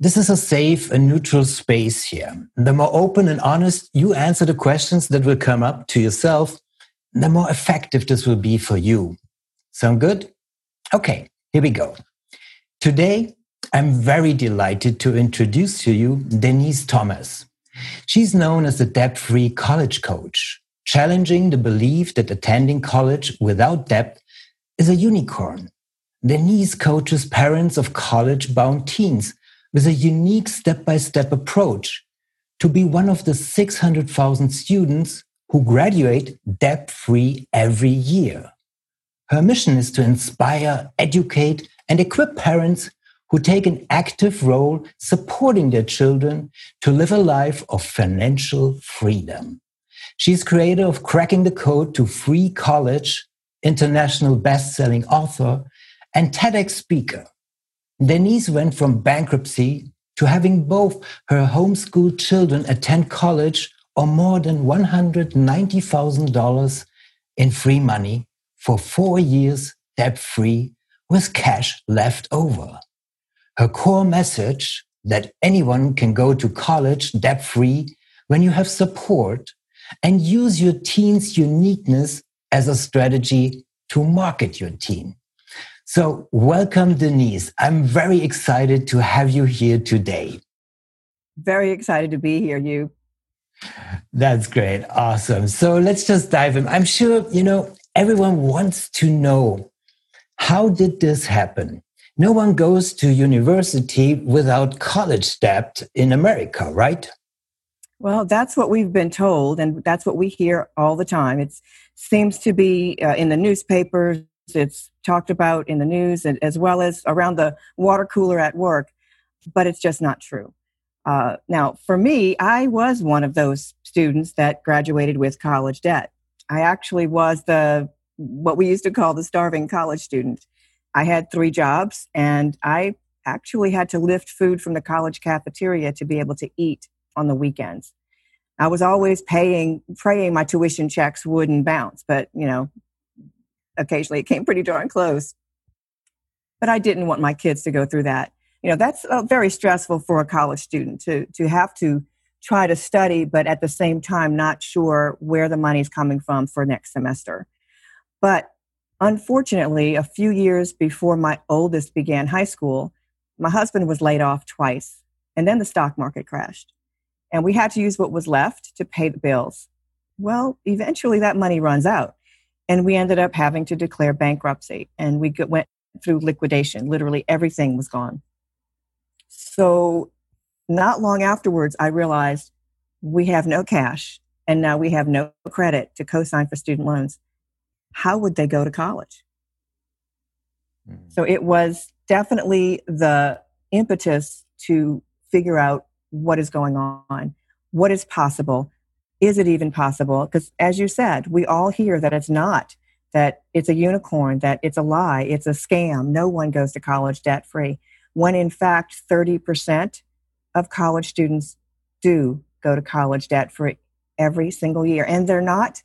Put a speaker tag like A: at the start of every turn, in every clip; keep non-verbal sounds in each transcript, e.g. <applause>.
A: This is a safe and neutral space here. The more open and honest you answer the questions that will come up to yourself, the more effective this will be for you. Sound good? Okay, here we go. Today, I'm very delighted to introduce to you Denise Thomas. She's known as the debt free college coach challenging the belief that attending college without debt is a unicorn. Denise coaches parents of college bound teens with a unique step by step approach to be one of the 600,000 students who graduate debt free every year. Her mission is to inspire, educate, and equip parents who take an active role supporting their children to live a life of financial freedom. She's creator of Cracking the Code to Free College, international best-selling author, and TEDx speaker. Denise went from bankruptcy to having both her homeschooled children attend college or more than $190,000 in free money for four years debt free with cash left over. Her core message that anyone can go to college debt free when you have support and use your teen's uniqueness as a strategy to market your teen. So, welcome, Denise. I'm very excited to have you here today.
B: Very excited to be here, you.
A: That's great. Awesome. So, let's just dive in. I'm sure, you know, everyone wants to know how did this happen? No one goes to university without college debt in America, right?
B: Well, that's what we've been told, and that's what we hear all the time. It seems to be uh, in the newspapers, it's talked about in the news, as well as around the water cooler at work, but it's just not true. Uh, now, for me, I was one of those students that graduated with college debt. I actually was the what we used to call the starving college student. I had three jobs, and I actually had to lift food from the college cafeteria to be able to eat on the weekends. I was always paying, praying my tuition checks wouldn't bounce, but you know, occasionally it came pretty darn close. But I didn't want my kids to go through that. You know, that's uh, very stressful for a college student to to have to try to study, but at the same time not sure where the money's coming from for next semester. But unfortunately, a few years before my oldest began high school, my husband was laid off twice, and then the stock market crashed and we had to use what was left to pay the bills. Well, eventually that money runs out, and we ended up having to declare bankruptcy, and we went through liquidation. Literally everything was gone. So, not long afterwards, I realized we have no cash, and now we have no credit to co sign for student loans. How would they go to college? Mm-hmm. So, it was definitely the impetus to figure out what is going on, what is possible, is it even possible? Because as you said, we all hear that it's not, that it's a unicorn, that it's a lie, it's a scam. No one goes to college debt free. When in fact, 30% of college students do go to college debt free every single year. And they're not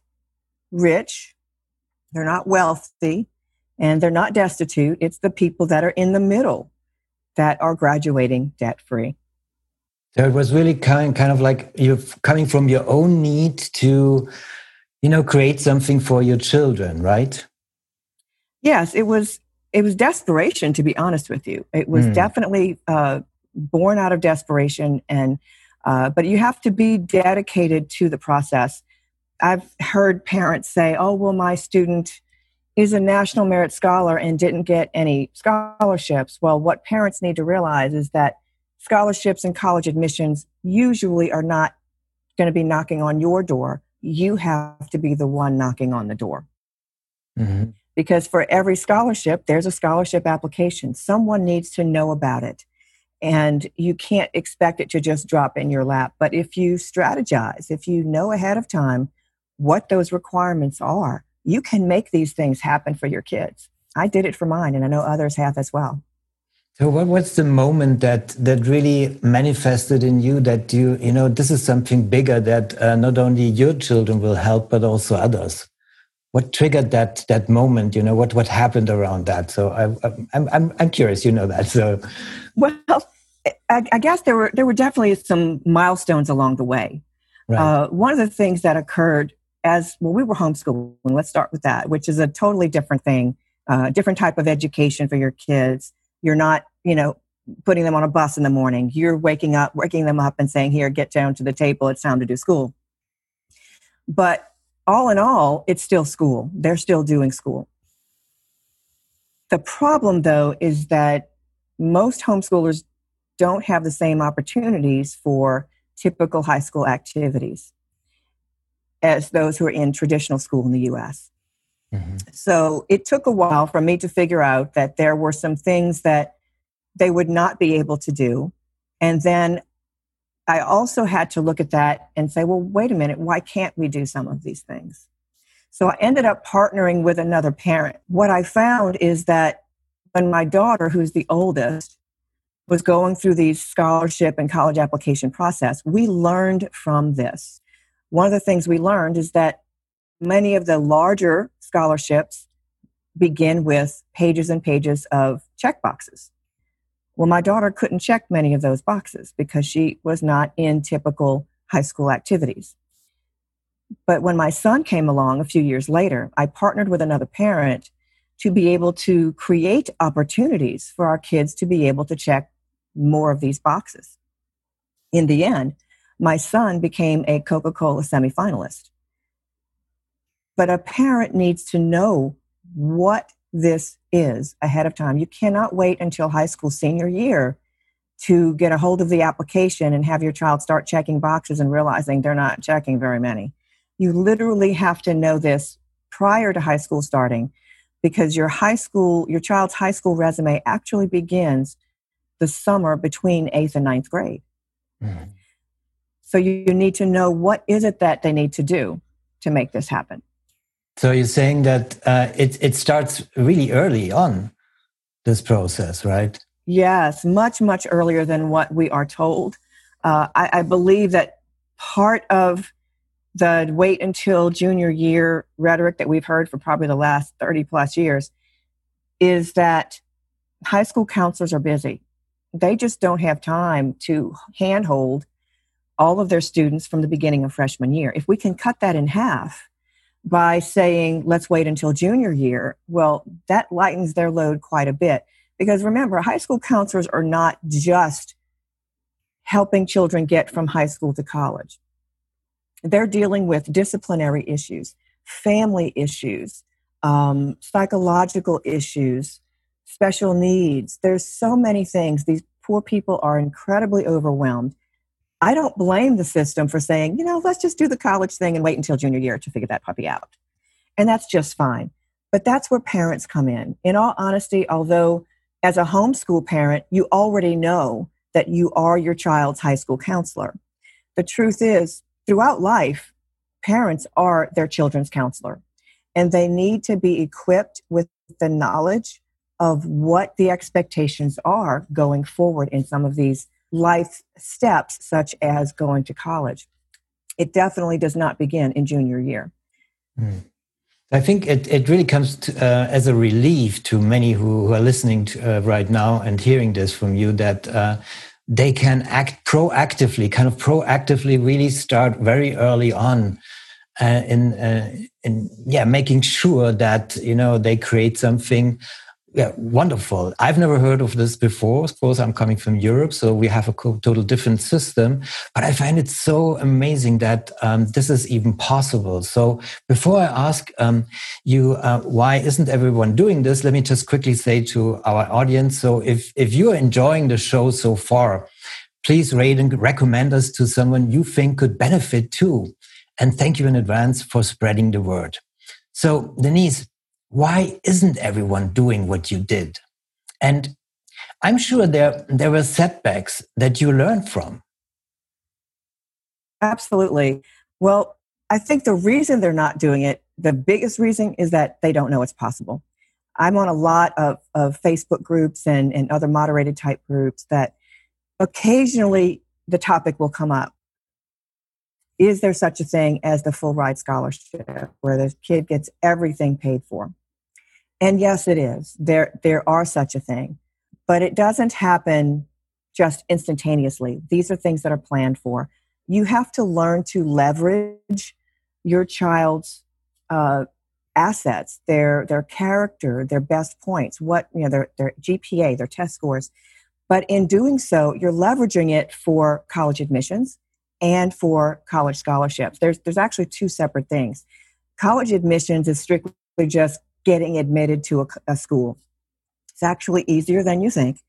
B: rich, they're not wealthy, and they're not destitute. It's the people that are in the middle that are graduating debt free.
A: So it was really kind, kind of like you're coming from your own need to, you know, create something for your children, right?
B: Yes, it was. It was desperation, to be honest with you. It was mm. definitely uh, born out of desperation, and uh, but you have to be dedicated to the process. I've heard parents say, "Oh, well, my student." is a national merit scholar and didn't get any scholarships. Well, what parents need to realize is that scholarships and college admissions usually are not going to be knocking on your door. You have to be the one knocking on the door. Mm-hmm. Because for every scholarship, there's a scholarship application. Someone needs to know about it. and you can't expect it to just drop in your lap. But if you strategize, if you know ahead of time what those requirements are, you can make these things happen for your kids. I did it for mine, and I know others have as well.
A: So, what, what's the moment that that really manifested in you that you you know this is something bigger that uh, not only your children will help but also others? What triggered that that moment? You know what what happened around that? So I, I'm I'm I'm curious. You know that. So,
B: well, I, I guess there were there were definitely some milestones along the way. Right. Uh, one of the things that occurred as well, we were homeschooling. Let's start with that, which is a totally different thing, uh, different type of education for your kids. You're not you know, putting them on a bus in the morning. You're waking up, waking them up and saying, Here, get down to the table. It's time to do school. But all in all, it's still school. They're still doing school. The problem, though, is that most homeschoolers don't have the same opportunities for typical high school activities as those who are in traditional school in the US. Mm-hmm. So it took a while for me to figure out that there were some things that they would not be able to do. And then I also had to look at that and say, well, wait a minute, why can't we do some of these things? So I ended up partnering with another parent. What I found is that when my daughter, who's the oldest, was going through the scholarship and college application process, we learned from this. One of the things we learned is that many of the larger scholarships begin with pages and pages of check boxes. Well, my daughter couldn't check many of those boxes because she was not in typical high school activities. But when my son came along a few years later, I partnered with another parent to be able to create opportunities for our kids to be able to check more of these boxes. In the end, my son became a Coca Cola semifinalist. But a parent needs to know what this is ahead of time. You cannot wait until high school senior year to get a hold of the application and have your child start checking boxes and realizing they're not checking very many. You literally have to know this prior to high school starting because your high school, your child's high school resume actually begins the summer between eighth and ninth grade. Mm-hmm. So you, you need to know what is it that they need to do to make this happen.
A: So you're saying that uh, it it starts really early on this process, right?
B: Yes, much much earlier than what we are told. Uh, I, I believe that part of the wait until junior year rhetoric that we've heard for probably the last 30 plus years is that high school counselors are busy. They just don't have time to handhold all of their students from the beginning of freshman year. If we can cut that in half, by saying, let's wait until junior year, well, that lightens their load quite a bit. Because remember, high school counselors are not just helping children get from high school to college. They're dealing with disciplinary issues, family issues, um, psychological issues, special needs. There's so many things. These poor people are incredibly overwhelmed. I don't blame the system for saying, you know, let's just do the college thing and wait until junior year to figure that puppy out. And that's just fine. But that's where parents come in. In all honesty, although as a homeschool parent, you already know that you are your child's high school counselor. The truth is, throughout life, parents are their children's counselor. And they need to be equipped with the knowledge of what the expectations are going forward in some of these life steps, such as going to college. It definitely does not begin in junior year. Mm.
A: I think it, it really comes to, uh, as a relief to many who, who are listening to, uh, right now and hearing this from you that uh, they can act proactively, kind of proactively, really start very early on uh, in uh, in yeah making sure that you know they create something yeah, wonderful. I've never heard of this before. Of course, I'm coming from Europe, so we have a total different system. But I find it so amazing that um, this is even possible. So before I ask um, you uh, why isn't everyone doing this, let me just quickly say to our audience. So if if you are enjoying the show so far, please rate and recommend us to someone you think could benefit too. And thank you in advance for spreading the word. So Denise, why isn't everyone doing what you did? And I'm sure there, there were setbacks that you learned from.
B: Absolutely. Well, I think the reason they're not doing it, the biggest reason is that they don't know it's possible. I'm on a lot of, of Facebook groups and, and other moderated type groups that occasionally the topic will come up. Is there such a thing as the full ride scholarship where the kid gets everything paid for? And yes, it is. There, there are such a thing, but it doesn't happen just instantaneously. These are things that are planned for. You have to learn to leverage your child's uh, assets, their their character, their best points, what you know, their their GPA, their test scores. But in doing so, you're leveraging it for college admissions and for college scholarships. There's there's actually two separate things. College admissions is strictly just getting admitted to a, a school. It's actually easier than you think.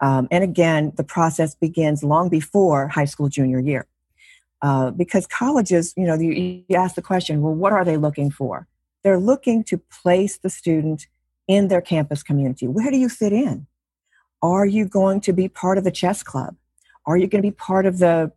B: Um, and again, the process begins long before high school junior year. Uh, because colleges, you know, you, you ask the question, well, what are they looking for? They're looking to place the student in their campus community. Where do you fit in? Are you going to be part of the chess club? Are you going to be part of the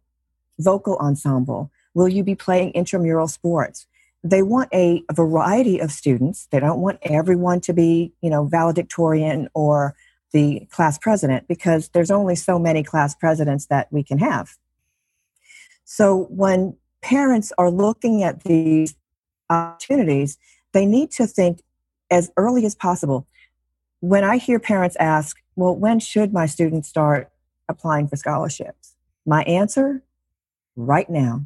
B: vocal ensemble? Will you be playing intramural sports? They want a, variety of students. They don't want everyone to be, you know, valedictorian or the class president because there's only so many class presidents that we can have. So when parents are looking at these opportunities, they need to think as early as possible. When I hear parents ask, well, when should my students start applying for scholarships? My answer, right now.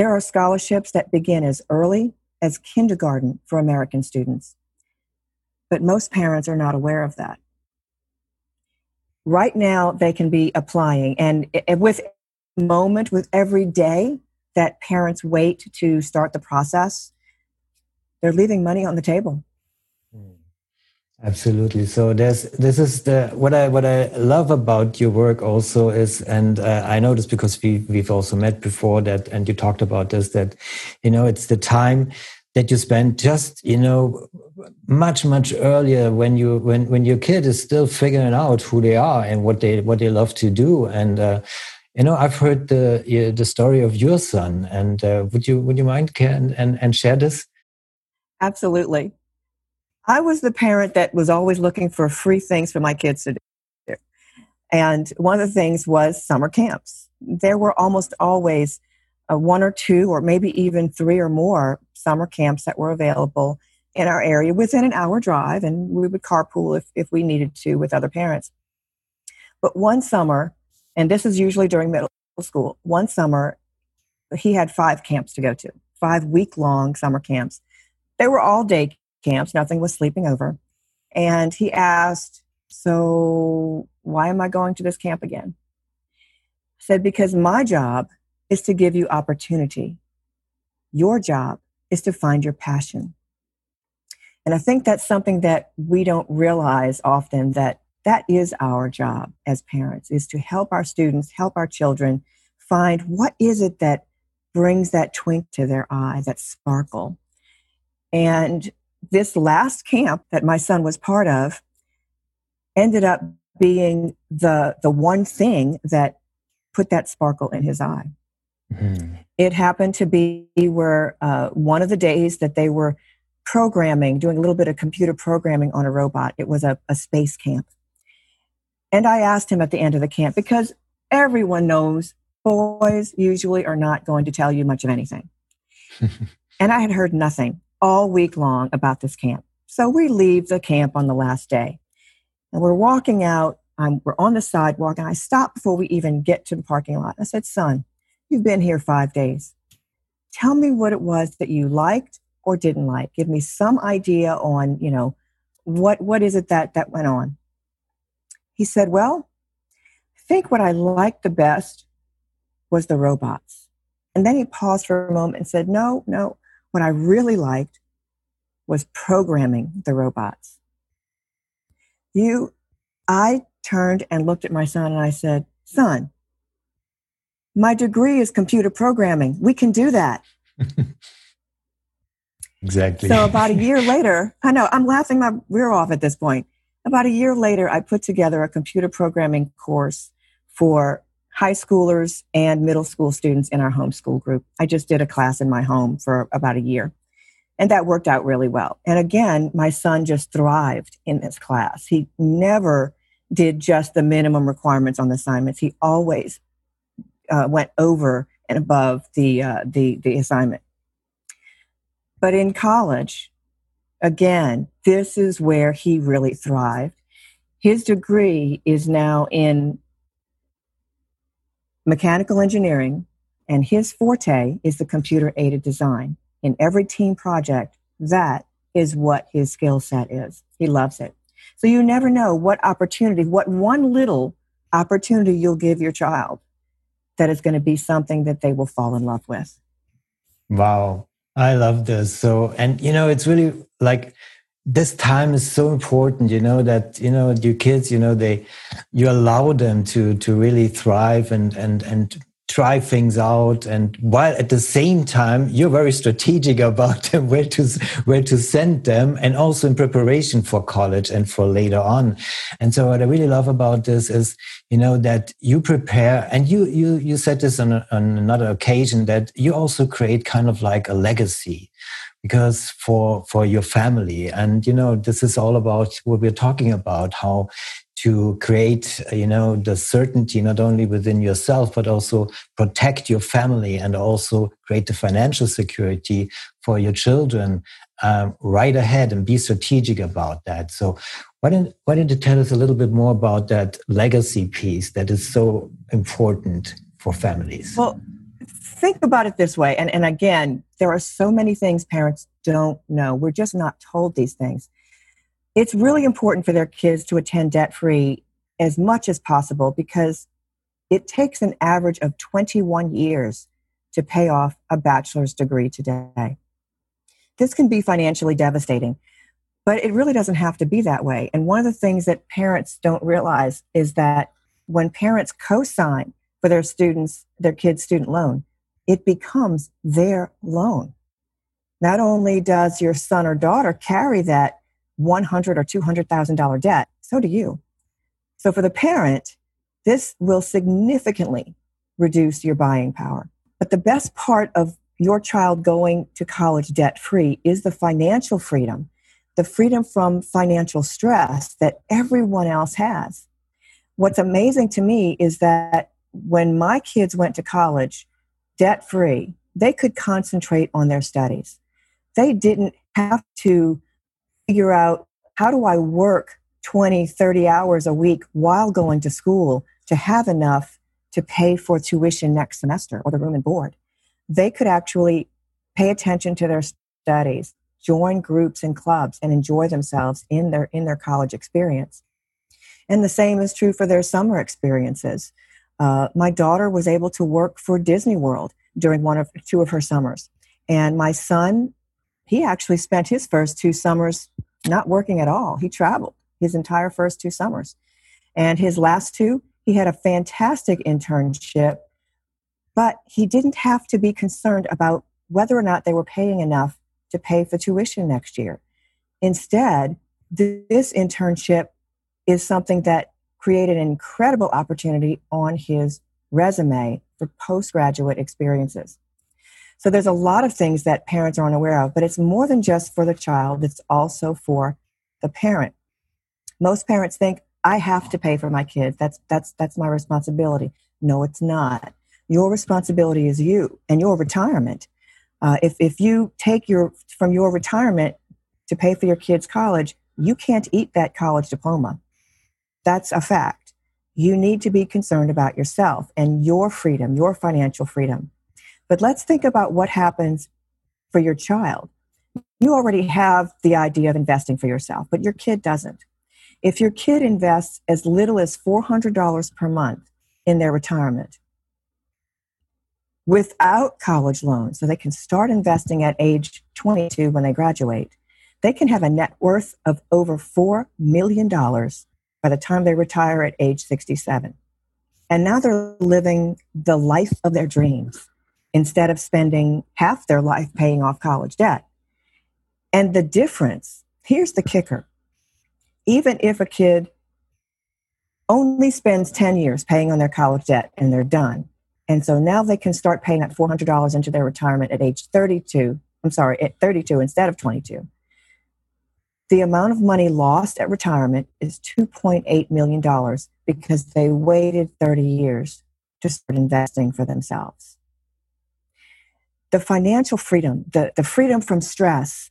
B: There are scholarships that begin as early as kindergarten for American students. But most parents are not aware of that. Right now, they can be applying, and with moment, with every day that parents wait to start the process, they're leaving money on the table.
A: Absolutely. So there's this is the what I what I love about your work also is, and uh, I know this because we we've also met before that, and you talked about this that, you know, it's the time that you spend just you know much much earlier when you when when your kid is still figuring out who they are and what they what they love to do and. Uh, you know, I've heard the the story of your son, and uh, would you would you mind can and and share this?
B: Absolutely. I was the parent that was always looking for free things for my kids to do. And one of the things was summer camps. There were almost always uh, one or two, or maybe even three or more summer camps that were available in our area within an hour drive, and we would carpool if, if we needed to with other parents. But one summer, and this is usually during middle school, one summer, he had five camps to go to, five week long summer camps. They were all day camps, nothing was sleeping over. And he asked, So, why am I going to this camp again? I said, Because my job is to give you opportunity. Your job is to find your passion. And I think that's something that we don't realize often that that is our job as parents is to help our students, help our children find what is it that brings that twink to their eye, that sparkle. And this last camp that my son was part of ended up being the the one thing that put that sparkle in his eye. Mm-hmm. It happened to be where uh, one of the days that they were programming, doing a little bit of computer programming on a robot. It was a, a space camp. And I asked him at the end of the camp because everyone knows boys usually are not going to tell you much of anything. <laughs> and I had heard nothing all week long about this camp. So we leave the camp on the last day. And we're walking out. I'm, we're on the sidewalk, and I stop before we even get to the parking lot. I said, Son, you've been here five days. Tell me what it was that you liked or didn't like. Give me some idea on, you know, what what is it that that went on. He said, Well, I think what I liked the best was the robots. And then he paused for a moment and said, No, no, what I really liked was programming the robots. You, I turned and looked at my son and I said, Son, my degree is computer programming. We can do that. <laughs>
A: exactly.
B: So about a year later, I know I'm laughing my rear off at this point. About a year later, I put together a computer programming course for high schoolers and middle school students in our homeschool group. I just did a class in my home for about a year. And that worked out really well. And again, my son just thrived in this class. He never did just the minimum requirements on the assignments. He always uh, went over and above the, uh, the, the assignment. But in college, again, this is where he really thrived. His degree is now in mechanical engineering, and his forte is the computer aided design. In every team project, that is what his skill set is. He loves it. So you never know what opportunity, what one little opportunity you'll give your child that is going to be something that they will fall in love with.
A: Wow. I love this. So, and you know, it's really like this time is so important, you know, that, you know, your kids, you know, they, you allow them to, to really thrive and, and, and try things out. And while at the same time you're very strategic <laughs> about them where to where to send them and also in preparation for college and for later on. And so what i really love about this is you know that you prepare and you you you said this on, on another occasion that you also create kind of like a legacy because for for your family. And you know this is all about what we're talking about how to create you know the certainty not only within yourself but also protect your family and also create the financial security for your children um, right ahead and be strategic about that. So why don't, why don't you tell us a little bit more about that legacy piece that is so important for families?
B: Well think about it this way and, and again there are so many things parents don't know we're just not told these things it's really important for their kids to attend debt free as much as possible because it takes an average of 21 years to pay off a bachelor's degree today. This can be financially devastating, but it really doesn't have to be that way. And one of the things that parents don't realize is that when parents co sign for their students, their kids' student loan, it becomes their loan. Not only does your son or daughter carry that 100 or $200,000 debt, so do you. So for the parent, this will significantly reduce your buying power. But the best part of your child going to college debt free is the financial freedom, the freedom from financial stress that everyone else has. What's amazing to me is that when my kids went to college debt free, they could concentrate on their studies. They didn't have to figure out how do I work 20, 30 hours a week while going to school to have enough to pay for tuition next semester or the room and board. They could actually pay attention to their studies, join groups and clubs, and enjoy themselves in their, in their college experience. And the same is true for their summer experiences. Uh, my daughter was able to work for Disney World during one of two of her summers. And my son he actually spent his first two summers not working at all. He traveled his entire first two summers. And his last two, he had a fantastic internship, but he didn't have to be concerned about whether or not they were paying enough to pay for tuition next year. Instead, this internship is something that created an incredible opportunity on his resume for postgraduate experiences. So there's a lot of things that parents are unaware of, but it's more than just for the child, it's also for the parent. Most parents think, I have to pay for my kids. That's that's that's my responsibility. No, it's not. Your responsibility is you and your retirement. Uh, if if you take your from your retirement to pay for your kids' college, you can't eat that college diploma. That's a fact. You need to be concerned about yourself and your freedom, your financial freedom. But let's think about what happens for your child. You already have the idea of investing for yourself, but your kid doesn't. If your kid invests as little as $400 per month in their retirement without college loans, so they can start investing at age 22 when they graduate, they can have a net worth of over $4 million by the time they retire at age 67. And now they're living the life of their dreams instead of spending half their life paying off college debt. And the difference here's the kicker even if a kid only spends 10 years paying on their college debt and they're done. And so now they can start paying that $400 into their retirement at age 32. I'm sorry, at 32 instead of 22. The amount of money lost at retirement is $2.8 million because they waited 30 years to start investing for themselves. The financial freedom, the, the freedom from stress,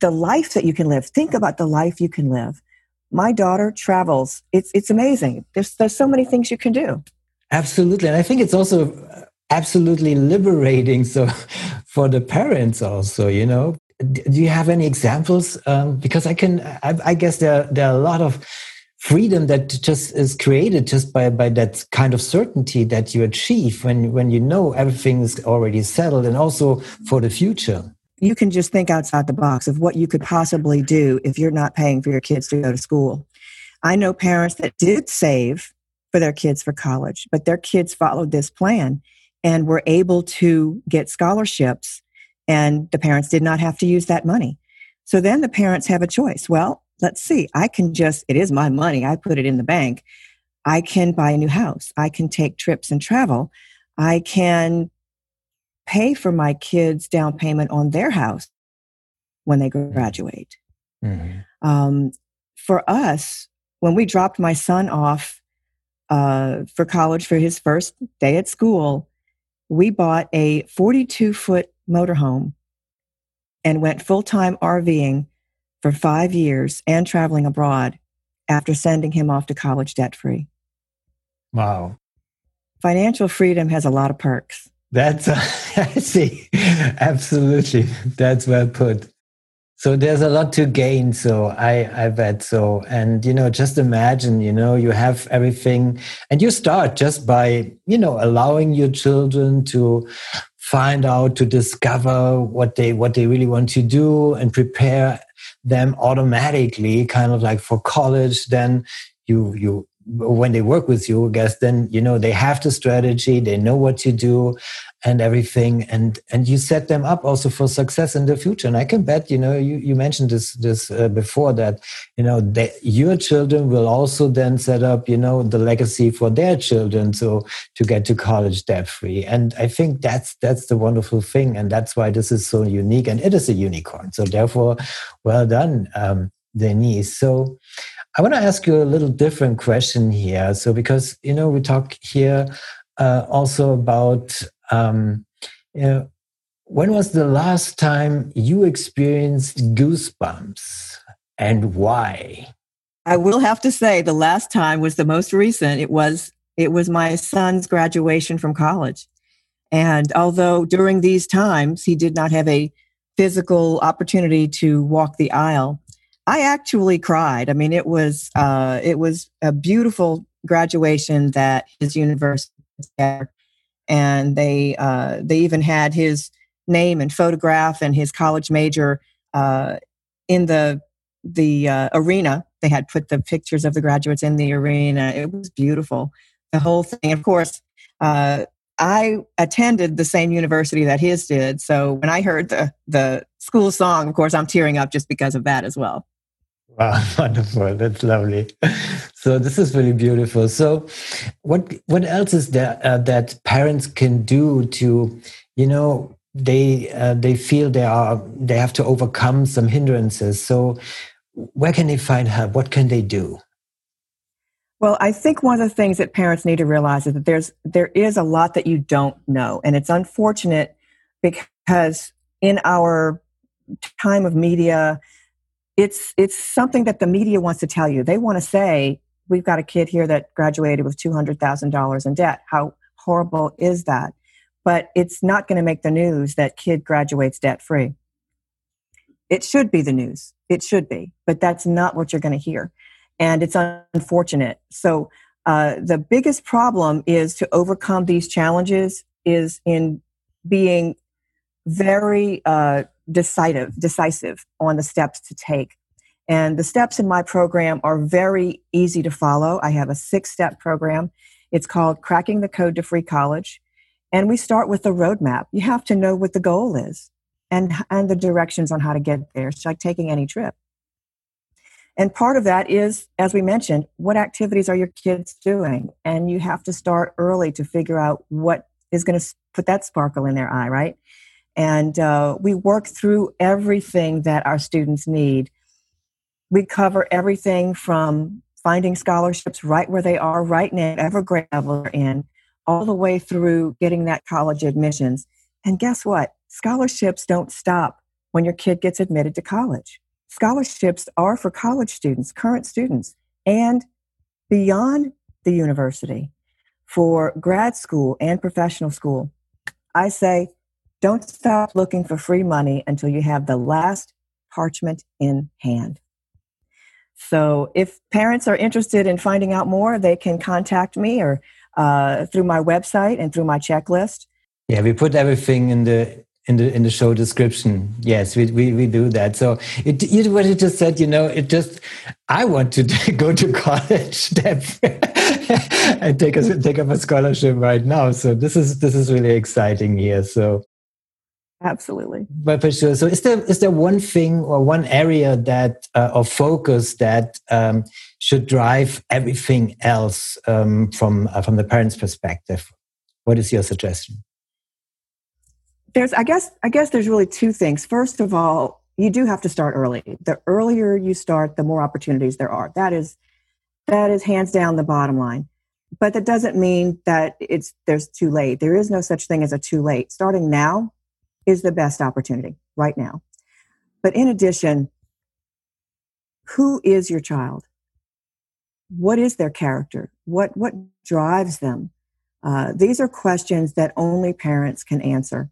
B: the life that you can live. Think about the life you can live my daughter travels. It's it's amazing. There's there's so many things you can do.
A: Absolutely, and I think it's also uh, absolutely liberating. So <laughs> for the parents also, you know, do you have any examples? Um, because I can, I, I guess there there are a lot of freedom that just is created just by by that kind of certainty that you achieve when when you know everything is already settled, and also for the future
B: you can just think outside the box of what you could possibly do if you're not paying for your kids to go to school. I know parents that did save for their kids for college, but their kids followed this plan and were able to get scholarships, and the parents did not have to use that money. So then the parents have a choice. Well, let's see, I can just, it is my money, I put it in the bank. I can buy a new house, I can take trips and travel, I can pay for my kids' down payment on their house when they graduate. Mm-hmm. Um, for us, when we dropped my son off uh, for college for his first day at school, we bought a 42 foot motorhome and went full time RVing for five years and traveling abroad after sending him off to college debt free.
A: Wow.
B: Financial freedom has a lot of perks.
A: That's, uh, <laughs> I see. Absolutely. That's well put. So there's a lot to gain. So I, I bet so. And, you know, just imagine, you know, you have everything and you start just by, you know, allowing your children to find out, to discover what they, what they really want to do and prepare them automatically kind of like for college. Then you, you when they work with you, I guess then you know they have the strategy, they know what to do, and everything, and and you set them up also for success in the future. And I can bet, you know, you you mentioned this this uh, before that, you know, that your children will also then set up, you know, the legacy for their children, so to get to college debt free. And I think that's that's the wonderful thing, and that's why this is so unique, and it is a unicorn. So therefore, well done, um, Denise. So. I want to ask you a little different question here. So, because you know, we talk here uh, also about um, you know, when was the last time you experienced goosebumps and why?
B: I will have to say the last time was the most recent. It was it was my son's graduation from college. And although during these times he did not have a physical opportunity to walk the aisle, I actually cried. I mean, it was uh, it was a beautiful graduation that his university had, and they uh, they even had his name and photograph and his college major uh, in the the uh, arena. They had put the pictures of the graduates in the arena. It was beautiful. The whole thing, of course. Uh, I attended the same university that his did, so when I heard the the school song, of course, I'm tearing up just because of that as well.
A: Wow, <laughs> wonderful. That's lovely. So this is really beautiful. So what what else is there uh, that parents can do to, you know, they uh, they feel they are they have to overcome some hindrances. So where can they find help? What can they do?
B: Well, I think one of the things that parents need to realize is that there's there is a lot that you don't know, and it's unfortunate because in our time of media it's it's something that the media wants to tell you. They want to say, "We've got a kid here that graduated with two hundred thousand dollars in debt." How horrible is that? But it's not going to make the news that kid graduates debt free. It should be the news. It should be, but that's not what you're going to hear, and it's unfortunate. So uh, the biggest problem is to overcome these challenges is in being very uh, decisive, decisive on the steps to take. And the steps in my program are very easy to follow. I have a six step program. It's called Cracking the Code to Free College. And we start with the roadmap. You have to know what the goal is and, and the directions on how to get there. It's like taking any trip. And part of that is, as we mentioned, what activities are your kids doing? And you have to start early to figure out what is going to put that sparkle in their eye, right? And uh, we work through everything that our students need. We cover everything from finding scholarships right where they are right now, whatever grade level they're in, all the way through getting that college admissions. And guess what? Scholarships don't stop when your kid gets admitted to college. Scholarships are for college students, current students, and beyond the university for grad school and professional school. I say, don't stop looking for free money until you have the last parchment in hand. So, if parents are interested in finding out more, they can contact me or uh, through my website and through my checklist.
A: Yeah, we put everything in the in the in the show description. Yes, we we, we do that. So it you, what it just said, you know, it just I want to <laughs> go to college <laughs> <laughs> and take a take up a scholarship right now. So this is this is really exciting here. So
B: absolutely.
A: But for sure. So is there is there one thing or one area that uh, of focus that um, should drive everything else um, from uh, from the parents perspective? What is your suggestion?
B: There's i guess i guess there's really two things. First of all you do have to start early. The earlier you start the more opportunities there are. That is that is hands down the bottom line. But that doesn't mean that it's there's too late. There is no such thing as a too late. Starting now is the best opportunity right now. But in addition, who is your child? What is their character? What, what drives them? Uh, these are questions that only parents can answer.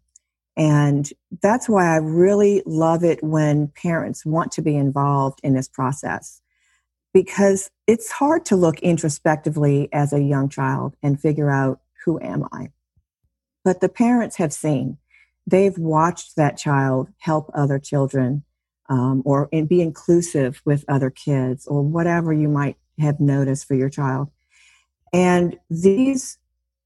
B: And that's why I really love it when parents want to be involved in this process because it's hard to look introspectively as a young child and figure out who am I. But the parents have seen they've watched that child help other children um, or and be inclusive with other kids or whatever you might have noticed for your child. And these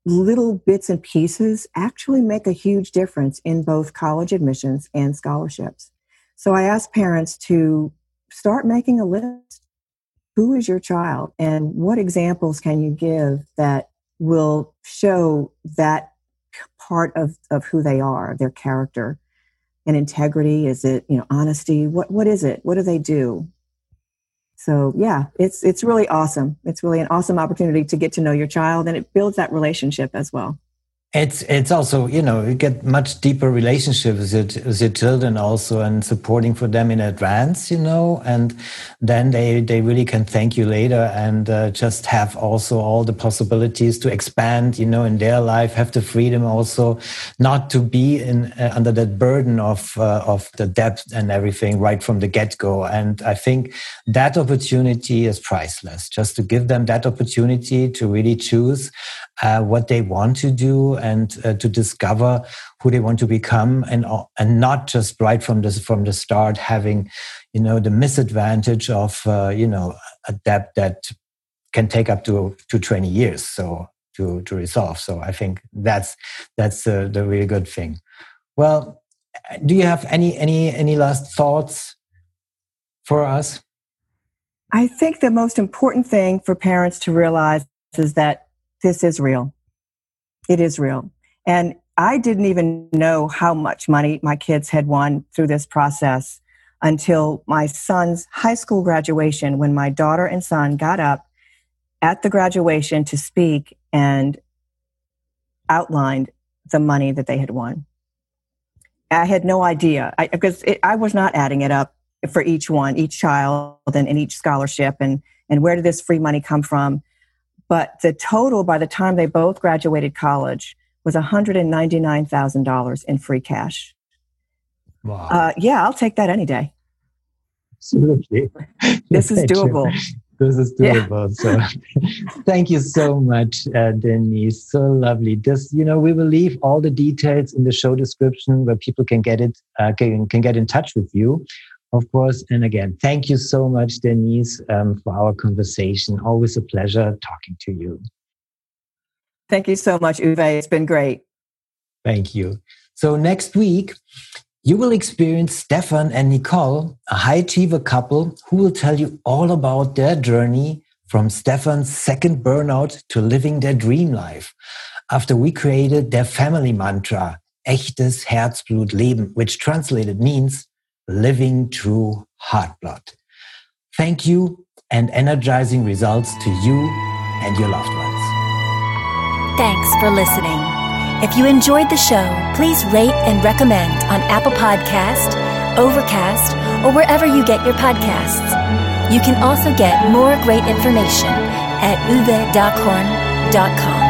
B: little bits and pieces actually make a huge difference in both college admissions and scholarships. So I ask parents to start making a list. Who is your child and what examples can you give that will show that part of, of who they are, their character and integrity? Is it, you know, honesty? What what is it? What do they do? So yeah, it's it's really awesome. It's really an awesome opportunity to get to know your child and it builds that relationship as well.
A: It's it's also you know you get much deeper relationships with your, with your children also and supporting for them in advance you know and then they they really can thank you later and uh, just have also all the possibilities to expand you know in their life have the freedom also not to be in uh, under that burden of uh, of the debt and everything right from the get go and I think that opportunity is priceless. Just to give them that opportunity to really choose uh, what they want to do and uh, to discover who they want to become and uh, and not just right from this from the start having you know the misadvantage of uh, you know a debt that can take up to to 20 years so to to resolve. So i think that's that's the, the really good thing. Well do you have any any any last thoughts for us?
B: I think the most important thing for parents to realize is that this is real. It is real. And I didn't even know how much money my kids had won through this process until my son's high school graduation when my daughter and son got up at the graduation to speak and outlined the money that they had won. I had no idea I, because it, I was not adding it up for each one, each child, and, and each scholarship, and and where did this free money come from? But the total by the time they both graduated college was $199,000 in free cash.
A: Wow.
B: Uh, yeah, I'll take that any day.
A: Absolutely. <laughs>
B: This is doable.
A: This is doable. Yeah. So <laughs> thank you so much, uh, Denise. So lovely. Just, you know, we will leave all the details in the show description where people can get it, uh, can, can get in touch with you of course. And again, thank you so much, Denise, um, for our conversation. Always a pleasure talking to you.
B: Thank you so much, Uwe. It's been great.
A: Thank you. So next week, You will experience Stefan and Nicole, a high achiever couple who will tell you all about their journey from Stefan's second burnout to living their dream life. After we created their family mantra, echtes Herzblut leben, which translated means living true heart blood. Thank you and energizing results to you and your loved ones.
C: Thanks for listening. If you enjoyed the show, please rate and recommend on Apple Podcast, Overcast, or wherever you get your podcasts. You can also get more great information at uvedockhorn.com.